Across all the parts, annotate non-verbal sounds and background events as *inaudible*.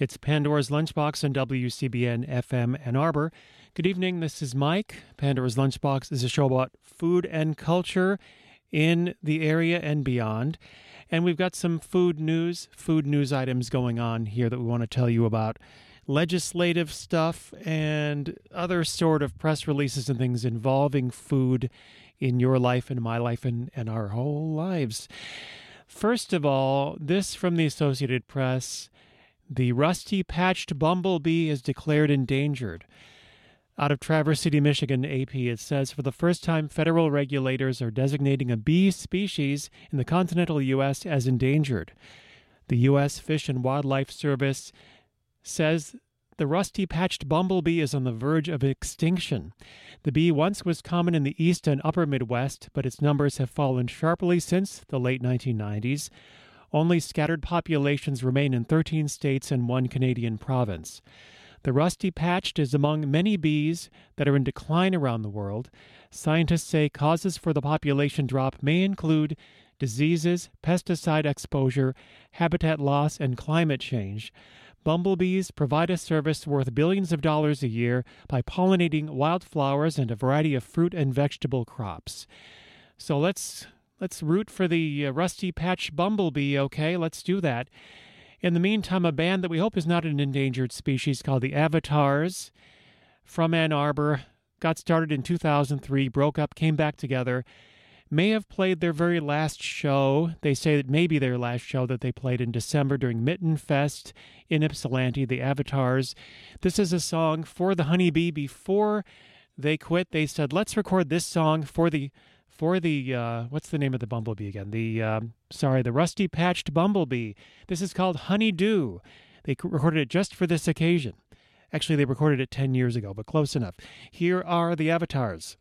It's Pandora's Lunchbox on WCBN FM Ann Arbor. Good evening, this is Mike. Pandora's Lunchbox is a show about food and culture in the area and beyond. And we've got some food news, food news items going on here that we want to tell you about. Legislative stuff and other sort of press releases and things involving food in your life and my life and, and our whole lives. First of all, this from the Associated Press the rusty patched bumblebee is declared endangered. Out of Traverse City, Michigan, AP, it says for the first time, federal regulators are designating a bee species in the continental U.S. as endangered. The U.S. Fish and Wildlife Service says the rusty patched bumblebee is on the verge of extinction. The bee once was common in the east and upper Midwest, but its numbers have fallen sharply since the late 1990s. Only scattered populations remain in 13 states and one Canadian province. The rusty patched is among many bees that are in decline around the world. Scientists say causes for the population drop may include diseases, pesticide exposure, habitat loss, and climate change. Bumblebees provide a service worth billions of dollars a year by pollinating wildflowers and a variety of fruit and vegetable crops. So let's Let's root for the uh, rusty patch bumblebee, okay? Let's do that. In the meantime, a band that we hope is not an endangered species called the Avatars from Ann Arbor got started in 2003, broke up, came back together, may have played their very last show. They say that maybe their last show that they played in December during Mitten Fest in Ypsilanti, the Avatars. This is a song for the Honeybee before they quit. They said, let's record this song for the for the uh, what's the name of the bumblebee again? The um, sorry, the rusty patched bumblebee. This is called Honeydew. They recorded it just for this occasion. Actually, they recorded it ten years ago, but close enough. Here are the avatars.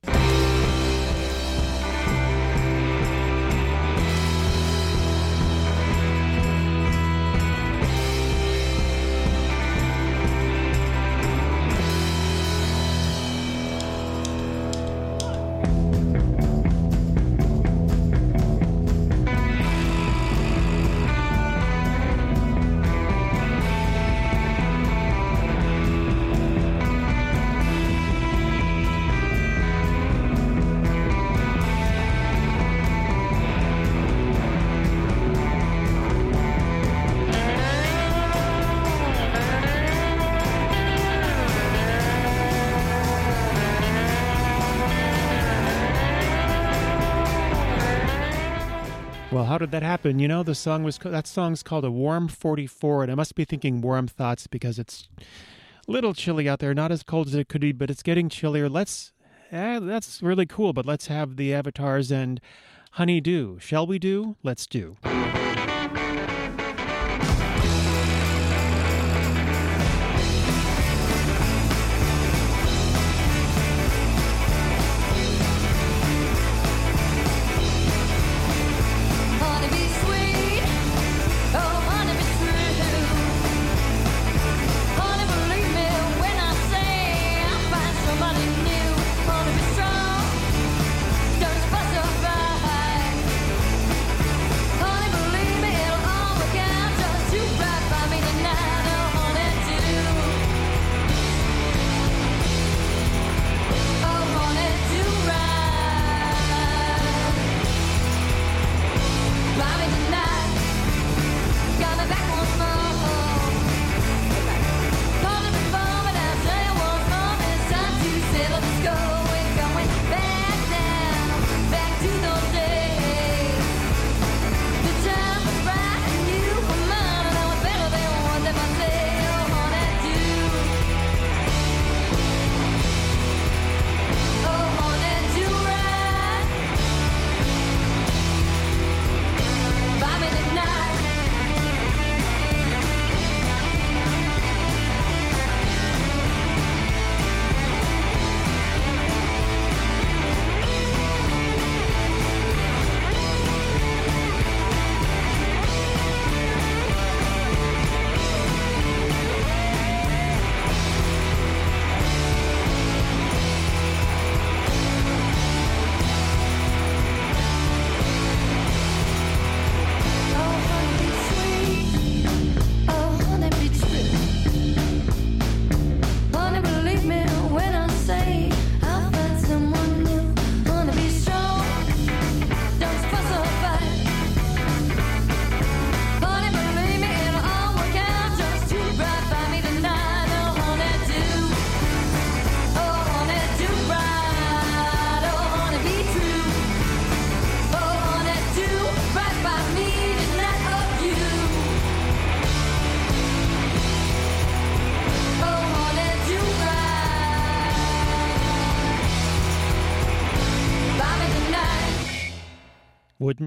How did that happen? You know, the song was that song's called a warm 44, and I must be thinking warm thoughts because it's a little chilly out there. Not as cold as it could be, but it's getting chillier. Let's eh, that's really cool. But let's have the avatars and honeydew. Shall we do? Let's do.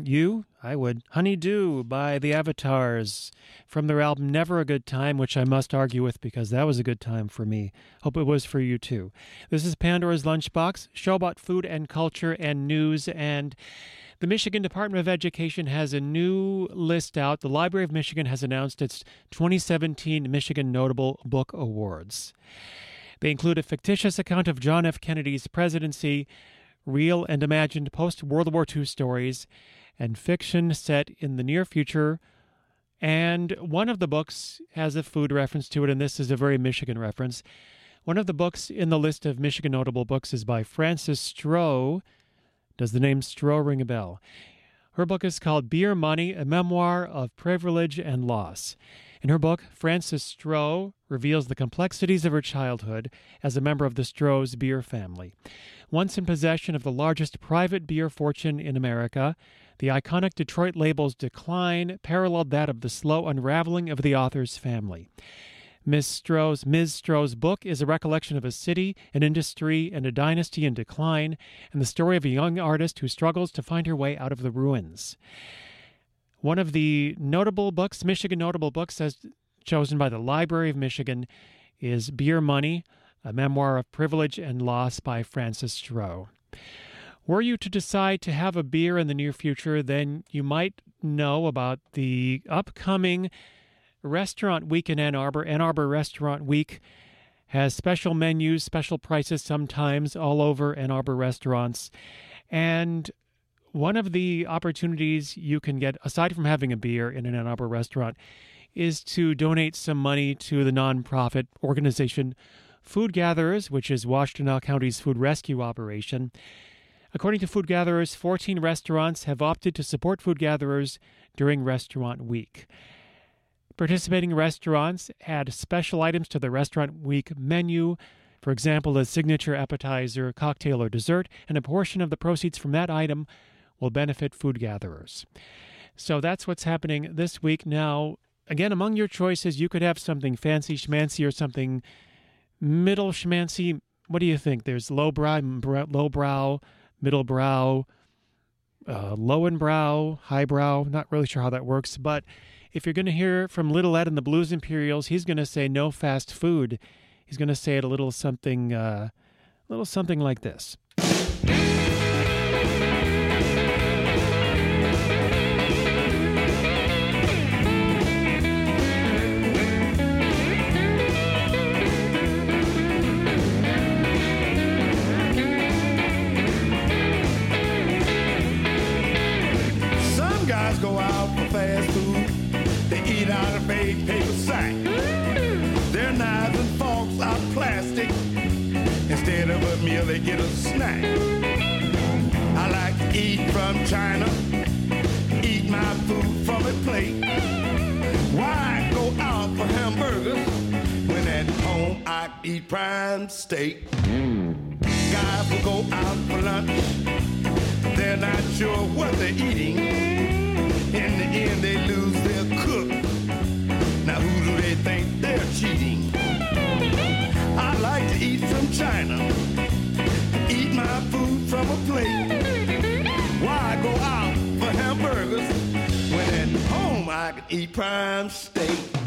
Wouldn't you? I would. Honeydew by the Avatars from their album Never a Good Time, which I must argue with because that was a good time for me. Hope it was for you too. This is Pandora's Lunchbox, show about food and culture and news. And the Michigan Department of Education has a new list out. The Library of Michigan has announced its 2017 Michigan Notable Book Awards. They include a fictitious account of John F. Kennedy's presidency real and imagined post World War II stories, and fiction set in the near future. And one of the books has a food reference to it, and this is a very Michigan reference. One of the books in the list of Michigan notable books is by Frances Stroh. Does the name Stroh ring a bell? Her book is called Beer Money, a memoir of privilege and loss. In her book, Frances Stroh reveals the complexities of her childhood as a member of the Stroh's beer family. Once in possession of the largest private beer fortune in America, the iconic Detroit label's decline paralleled that of the slow unraveling of the author's family. Ms. Stroh's, Ms. Stroh's book is a recollection of a city, an industry, and a dynasty in decline, and the story of a young artist who struggles to find her way out of the ruins. One of the notable books, Michigan notable books, as chosen by the Library of Michigan, is Beer Money, a memoir of privilege and loss by Frances Stroh. Were you to decide to have a beer in the near future, then you might know about the upcoming Restaurant Week in Ann Arbor. Ann Arbor Restaurant Week has special menus, special prices sometimes all over Ann Arbor restaurants. And one of the opportunities you can get, aside from having a beer in an Ann Arbor restaurant, is to donate some money to the nonprofit organization Food Gatherers, which is Washtenaw County's food rescue operation. According to Food Gatherers, 14 restaurants have opted to support Food Gatherers during Restaurant Week. Participating restaurants add special items to the Restaurant Week menu. For example, a signature appetizer, cocktail, or dessert, and a portion of the proceeds from that item will benefit food gatherers. So that's what's happening this week. Now, again, among your choices, you could have something fancy schmancy or something middle schmancy. What do you think? There's lowbrow, lowbrow, middle brow, uh, low and brow, high brow. Not really sure how that works, but if you're going to hear from Little Ed and the Blues Imperials, he's going to say no fast food. He's going to say it a little something, uh, a little something like this. They get a snack. I like to eat from China, eat my food from a plate. Why go out for hamburgers when at home I eat prime steak? Guys will go out for lunch, they're not sure what they're eating. In the end, they lose their cook. China eat my food from a plate. Why go out for hamburgers when at home I can eat prime steak?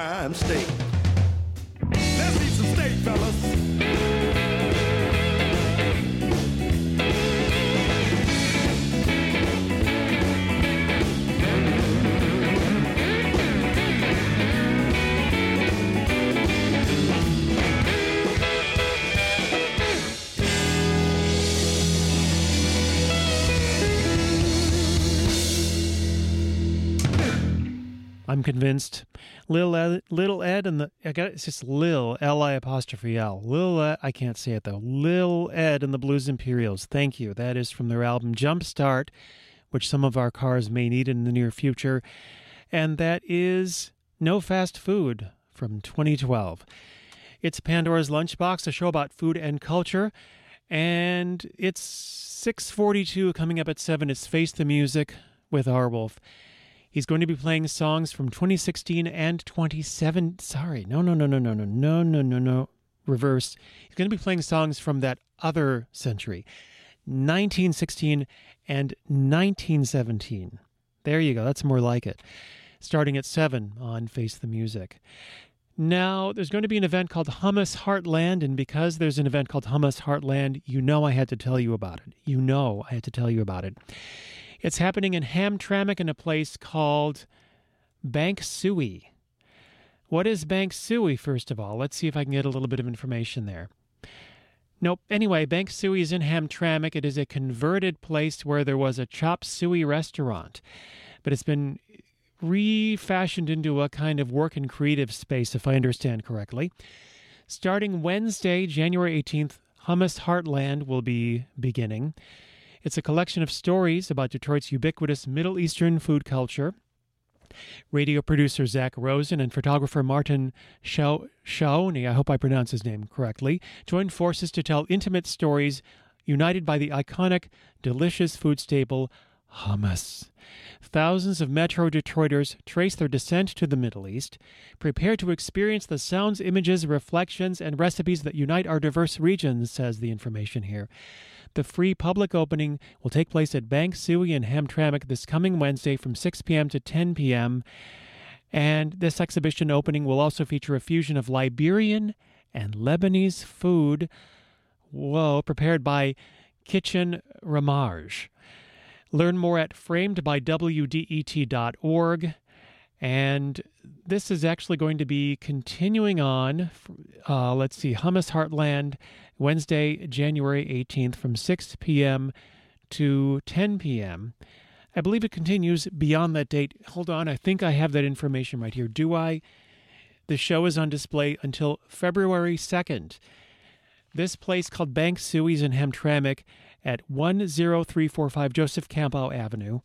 crime state. I'm convinced. Lil Ed, Little Ed and the I got it's just Lil L I apostrophe L. Lil Ed, I can't say it though. Lil Ed and the Blues Imperials. Thank you. That is from their album Jumpstart, which some of our cars may need in the near future, and that is No Fast Food from 2012. It's Pandora's Lunchbox, a show about food and culture, and it's 6:42 coming up at 7 it's Face the Music with Arwolf. He's going to be playing songs from 2016 and 27. Sorry, no, no, no, no, no, no, no, no, no, no. Reverse. He's going to be playing songs from that other century, 1916 and 1917. There you go. That's more like it. Starting at 7 on Face the Music. Now, there's going to be an event called Hummus Heartland, and because there's an event called Hummus Heartland, you know I had to tell you about it. You know I had to tell you about it. It's happening in Hamtramck in a place called Bank Suey. What is Bank Suey, first of all? Let's see if I can get a little bit of information there. Nope. Anyway, Bank Suey is in Hamtramck. It is a converted place where there was a chop suey restaurant, but it's been refashioned into a kind of work and creative space, if I understand correctly. Starting Wednesday, January 18th, Hummus Heartland will be beginning. It's a collection of stories about Detroit's ubiquitous Middle Eastern food culture. Radio producer Zak Rosen and photographer Martin Shaouni, I hope I pronounce his name correctly, joined forces to tell intimate stories united by the iconic, delicious food staple, hummus. Thousands of Metro Detroiters trace their descent to the Middle East, Prepare to experience the sounds, images, reflections, and recipes that unite our diverse regions, says the information here. The free public opening will take place at Bank Suey in Hamtramck this coming Wednesday from 6 p.m. to 10 p.m. And this exhibition opening will also feature a fusion of Liberian and Lebanese food, whoa, prepared by Kitchen Ramage. Learn more at framedbywdet.org. And this is actually going to be continuing on. Uh, let's see, Hummus Heartland Wednesday, January 18th from 6 p.m. to 10 p.m. I believe it continues beyond that date. Hold on, I think I have that information right here. Do I? The show is on display until February 2nd. This place called Bank Suey's in Hamtramck at 10345 Joseph Campau Avenue,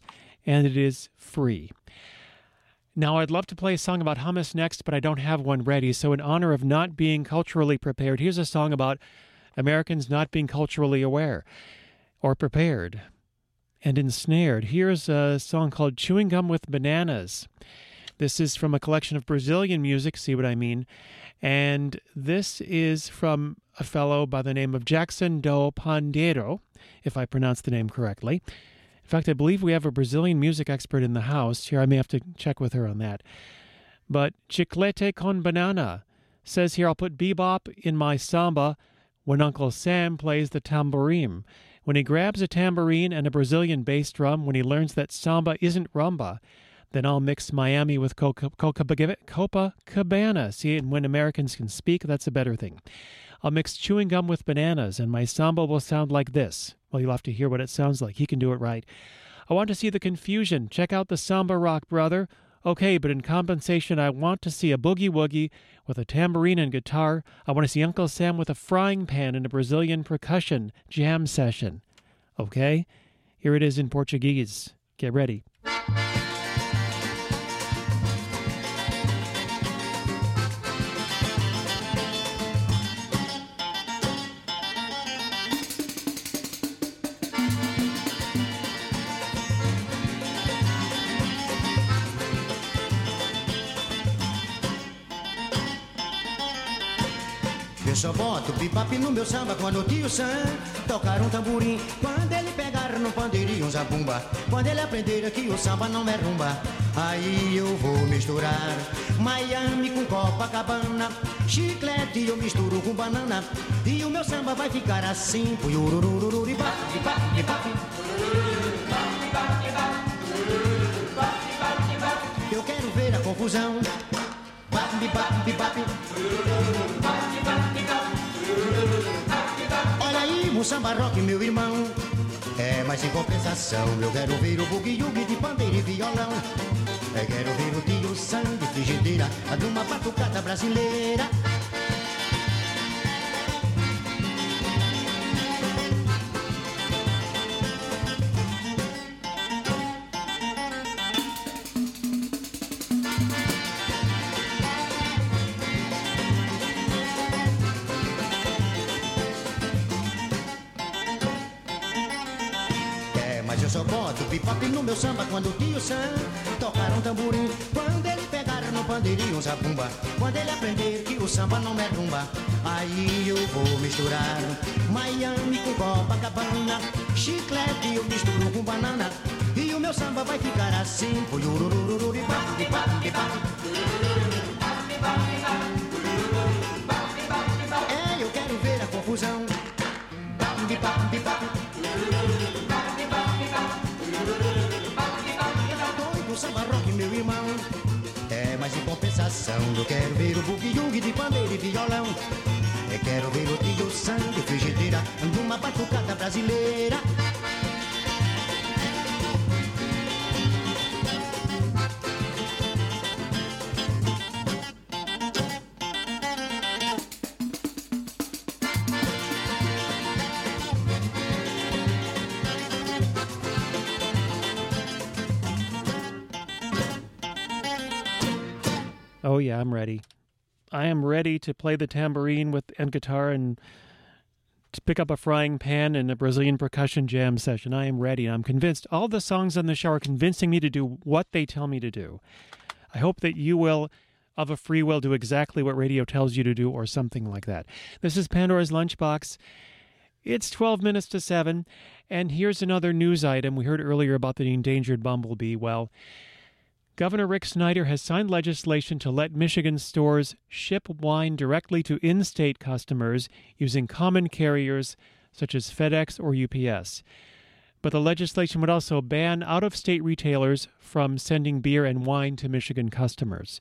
and it is free. Now, I'd love to play a song about hummus next, but I don't have one ready. So, in honor of not being culturally prepared, here's a song about Americans not being culturally aware or prepared and ensnared. Here's a song called Chewing Gum with Bananas. This is from a collection of Brazilian music, see what I mean? And this is from a fellow by the name of Jackson do Pandeiro, if I pronounce the name correctly. In fact, I believe we have a Brazilian music expert in the house. Here, I may have to check with her on that. But Chiclete con Banana says here, I'll put bebop in my samba when Uncle Sam plays the tambourine. When he grabs a tambourine and a Brazilian bass drum, when he learns that samba isn't rumba, then I'll mix Miami with Coca, Coca, Copacabana. See, and when Americans can speak, that's a better thing. I'll mix chewing gum with bananas, and my samba will sound like this. Well, you'll have to hear what it sounds like. He can do it right. I want to see the confusion. Check out the samba rock, brother. Okay, but in compensation, I want to see a boogie woogie with a tambourine and guitar. I want to see Uncle Sam with a frying pan and a Brazilian percussion jam session. Okay? Here it is in Portuguese. Get ready. Só boto bipap no meu samba quando o tio Sam tocar um tamborim. Quando ele pegar no pandeirinho um zabumba. Quando ele aprender que o samba não é rumba. Aí eu vou misturar Miami com Copacabana. Chiclete eu misturo com banana. E o meu samba vai ficar assim. Eu quero ver a confusão. Olha aí, um samba rock, meu irmão. É, mas em compensação, eu quero ver o bugue-yugue de pandeiro e violão. É, quero ver o tio Sam de frigideira, de uma batucada brasileira. Bebop no meu samba quando o tio Sam tocar um tamborim. Quando ele pegar no pandeirinho zabumba. Quando ele aprender que o samba não é rumba. Aí eu vou misturar Miami com Copacabana. Chiclete eu misturo com banana. E o meu samba vai ficar assim. É, compensação Eu quero ver o bugue de pandeiro e violão. Eu quero ver o tio sangue frigideira Numa batucada brasileira I'm ready. I am ready to play the tambourine with and guitar and to pick up a frying pan in a Brazilian percussion jam session. I am ready. I'm convinced. All the songs on the show are convincing me to do what they tell me to do. I hope that you will, of a free will, do exactly what radio tells you to do or something like that. This is Pandora's Lunchbox. It's 12 minutes to 7, and here's another news item. We heard earlier about the endangered bumblebee. Well, Governor Rick Snyder has signed legislation to let Michigan stores ship wine directly to in state customers using common carriers such as FedEx or UPS. But the legislation would also ban out of state retailers from sending beer and wine to Michigan customers.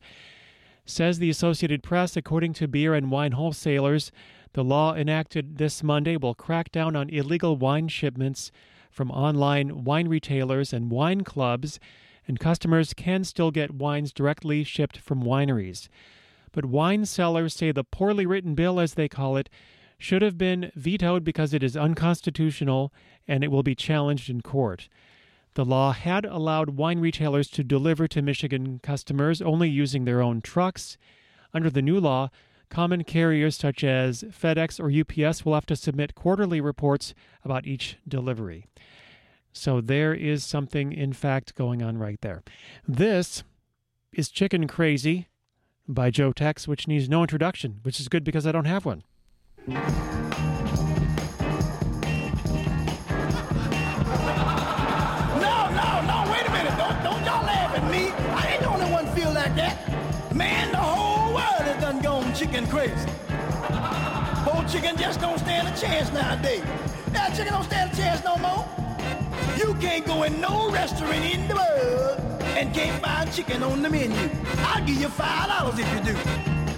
Says the Associated Press, according to beer and wine wholesalers, the law enacted this Monday will crack down on illegal wine shipments from online wine retailers and wine clubs and customers can still get wines directly shipped from wineries. But wine sellers say the poorly written bill, as they call it, should have been vetoed because it is unconstitutional and it will be challenged in court. The law had allowed wine retailers to deliver to Michigan customers only using their own trucks. Under the new law, common carriers such as FedEx or UPS will have to submit quarterly reports about each delivery. So there is something, in fact, going on right there. This is Chicken Crazy by Joe Tex, which needs no introduction, which is good because I don't have one. No, no, no, wait a minute. Don't, don't y'all laugh at me. I ain't the only one feel like that. Man, the whole world has done gone chicken crazy. Whole chicken just don't stand a chance nowadays. That chicken don't stand a chance no more. You can't go in no restaurant in the world and can't find chicken on the menu. I'll give you five dollars if you do.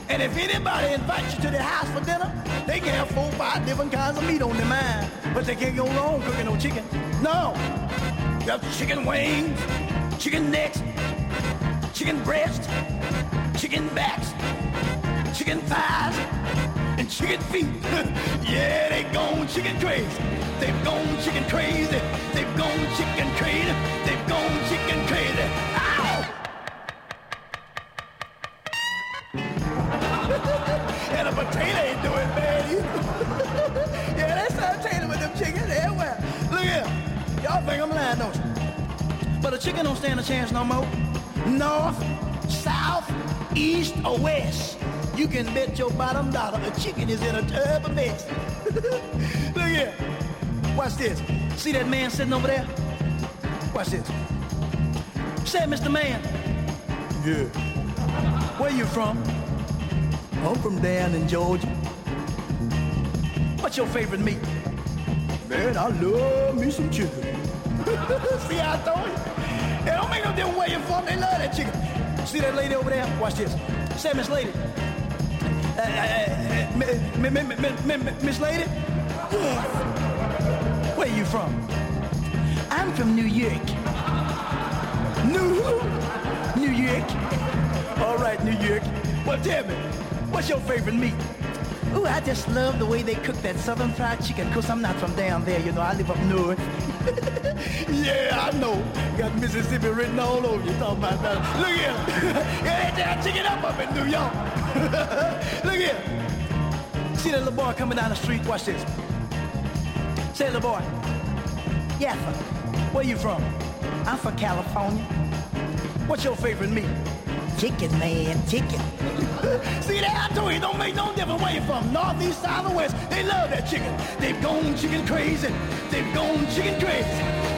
And if anybody invites you to their house for dinner, they can have four, five different kinds of meat on their mind. But they can't go wrong cooking no chicken. No. Have chicken wings, chicken necks, chicken breast, chicken backs, chicken thighs, and chicken feet. *laughs* yeah, they gone chicken crazy. They've gone chicken crazy. They've gone chicken crazy. They've gone chicken crazy. Ow! *laughs* and a potato ain't doing bad *laughs* yeah, that's how potato with them chickens. Well, look here. Y'all think I'm lying, don't you? But a chicken don't stand a chance no more. North, south, east, or west. You can bet your bottom dollar a chicken is in a terrible mess. *laughs* look here. Watch this. See that man sitting over there? Watch this. Say, Mr. Man. Yeah. Where you from? I'm from down in Georgia. What's your favorite meat? Man, I love me some chicken. *laughs* See how I told you? It don't make no difference where you're from. They love that chicken. See that lady over there? Watch this. Say, Miss Lady. Uh, uh, uh, Miss Lady? Yes. *laughs* Where you from? I'm from New York. New New York. All right, New York. Well, tell me, what's your favorite meat? Ooh, I just love the way they cook that southern fried chicken, because I'm not from down there, you know, I live up north. *laughs* yeah, I know. Got Mississippi written all over you talking about that. Look here. *laughs* yeah, tear chicken up up in New York. *laughs* Look here. See that little boy coming down the street? Watch this. Say, little boy. Yeah, where you from? I'm from California. What's your favorite meat? Chicken, man, chicken. *laughs* See that? I told you, don't make no difference where you from. North, east, south, or west. They love that chicken. They've gone chicken crazy. They've gone chicken crazy.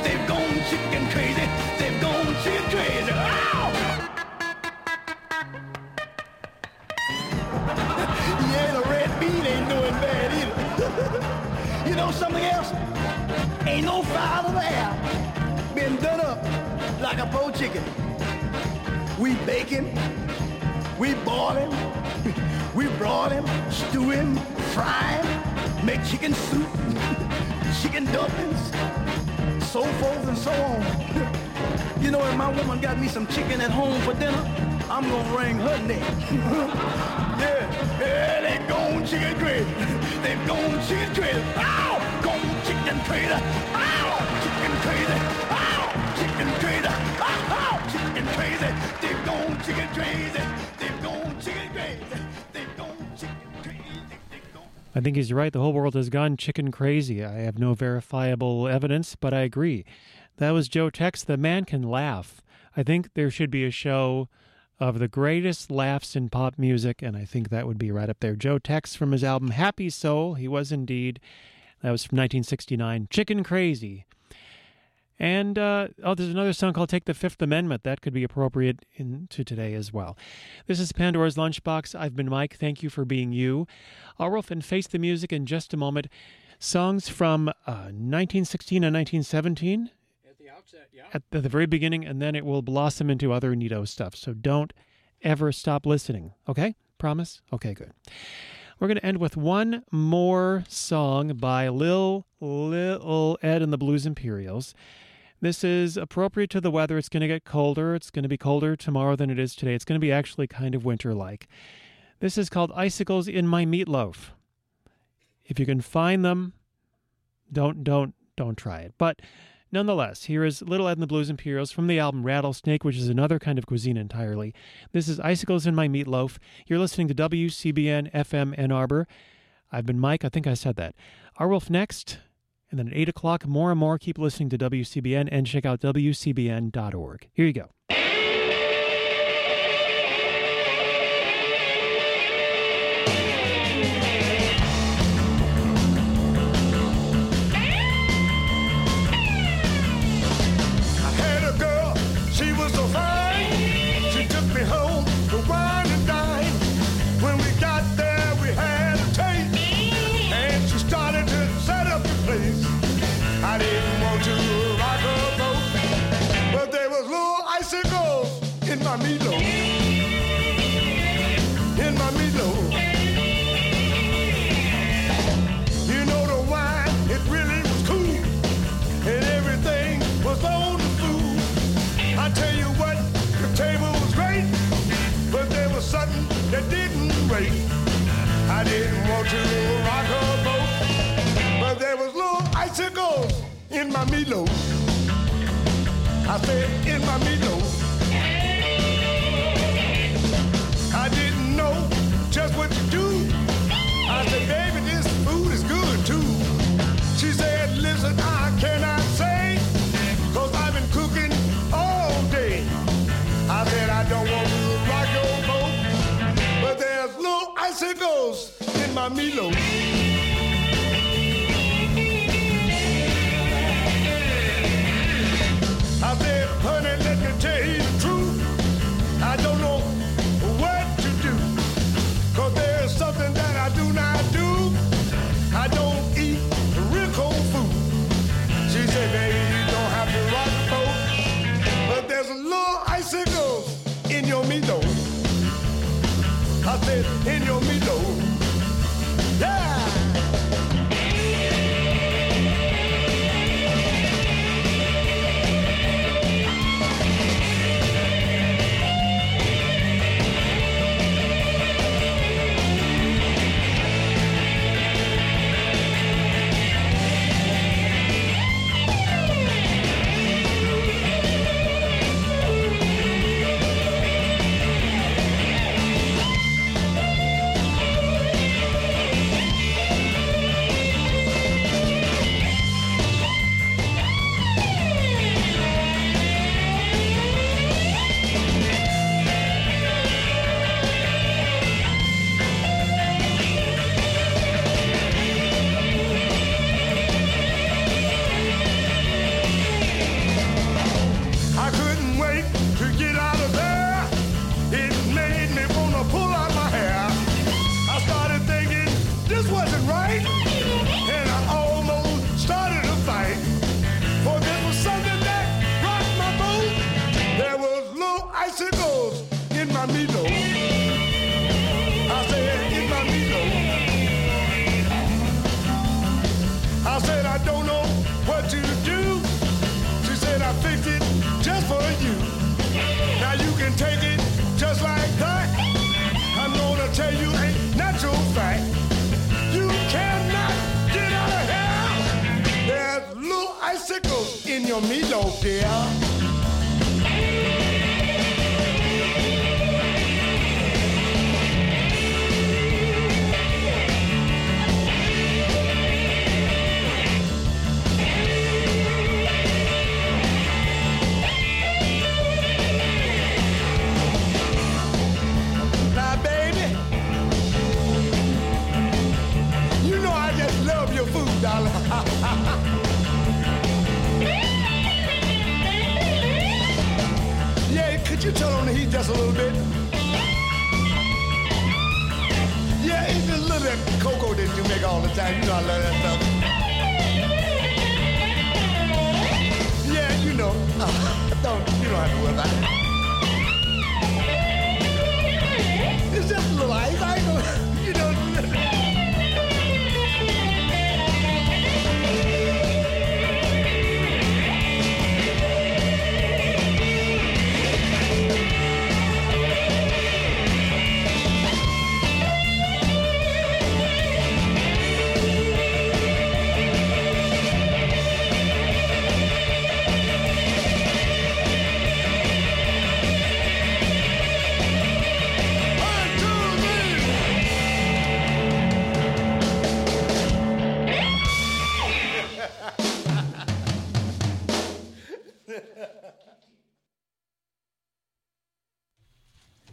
They've gone chicken crazy. They've gone chicken crazy. Ow! Ain't no fowl of the air been done up like a poached chicken. We bake him, we boil him, *laughs* we broil him, stew him, fry him, make chicken soup, *laughs* chicken dumplings, so forth and so on. *laughs* you know, if my woman got me some chicken at home for dinner, I'm gonna wring her neck. yeah, yeah, they gone chicken crazy. They gone chicken crazy. Ah! Ow! Chicken crazy. I think he's right. The whole world has gone chicken crazy. I have no verifiable evidence, but I agree. That was Joe Tex. The man can laugh. I think there should be a show of the greatest laughs in pop music, and I think that would be right up there. Joe Tex from his album Happy Soul. He was indeed. That was from 1969. Chicken Crazy. And uh, oh, there's another song called "Take the Fifth Amendment." That could be appropriate into today as well. This is Pandora's Lunchbox. I've been Mike. Thank you for being you. I'll roll and face the music in just a moment. Songs from uh, 1916 and 1917 At the outset, yeah. at the, the very beginning, and then it will blossom into other neato stuff. So don't ever stop listening. Okay? Promise? Okay, good. We're going to end with one more song by Lil Lil Ed and the Blues Imperials. This is appropriate to the weather. It's going to get colder. It's going to be colder tomorrow than it is today. It's going to be actually kind of winter like. This is called Icicles in My Meatloaf. If you can find them, don't don't don't try it. But nonetheless, here is Little Ed and the Blues Imperials from the album Rattlesnake, which is another kind of cuisine entirely. This is Icicles in My Meatloaf. You're listening to WCBN FM Ann Arbor. I've been Mike. I think I said that. Our Wolf next. And then at 8 o'clock, more and more, keep listening to WCBN and check out WCBN.org. Here you go. To rock her boat, but there was little icicles in my meatloaf. I said in my meatloaf. I didn't know just what to do. I said, baby, this food is good too. She said, listen, I cannot say, cause I've been cooking all day. I said, I don't want to rock your boat, but there's little icicles my meatloaf. Your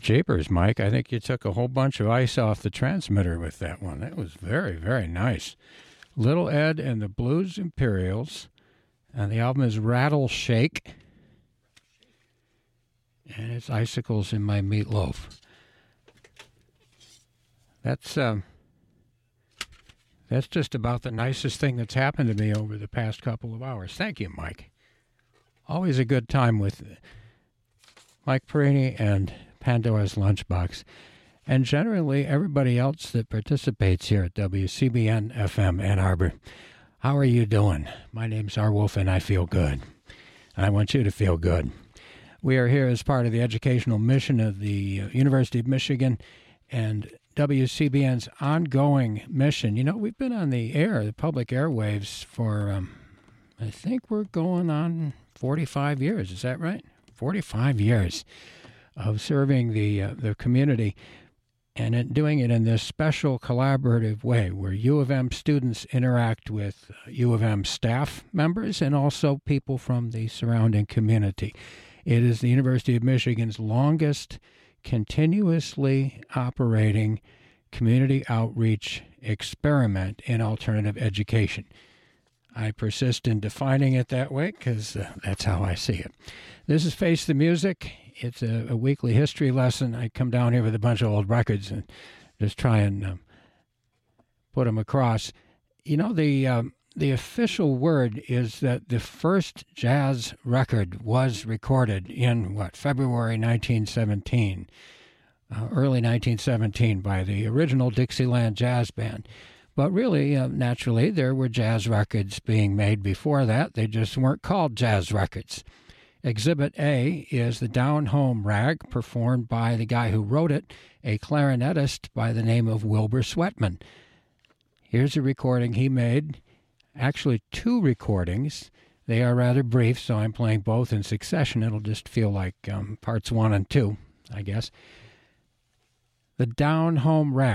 Japers, Mike, I think you took a whole bunch of ice off the transmitter with that one. That was very, very nice. Little Ed and the Blues Imperials, and the album is Rattle Shake, and it's Icicles in My Meatloaf. That's um, that's just about the nicest thing that's happened to me over the past couple of hours. Thank you, Mike. Always a good time with Mike Perini and Pandora's Lunchbox, and generally everybody else that participates here at WCBN FM Ann Arbor. How are you doing? My name's arwulf, and I feel good. And I want you to feel good. We are here as part of the educational mission of the uh, University of Michigan and WCBN's ongoing mission. You know, we've been on the air, the public airwaves, for, um, I think we're going on 45 years. Is that right? 45 years of serving the uh, the community and in doing it in this special collaborative way where U of M students interact with uh, U of M staff members and also people from the surrounding community. It is the University of Michigan's longest continuously operating community outreach experiment in alternative education. I persist in defining it that way because uh, that's how I see it. This is Face the Music. It's a, a, weekly history lesson. I come down here with a bunch of old records and just try and um, put them across. You know, the um, the official word is that the first jazz record was recorded in what February 1917, uh, early 1917, by the original Dixieland Jazz Band. But really, uh, naturally, there were jazz records being made before that. They just weren't called jazz records. Exhibit A is the Down Home Rag, performed by the guy who wrote it, a clarinetist by the name of Wilbur Sweatman. Here's a recording he made, actually, two recordings. They are rather brief, so I'm playing both in succession. It'll just feel like um, parts one and two, I guess. The Down Home Rag.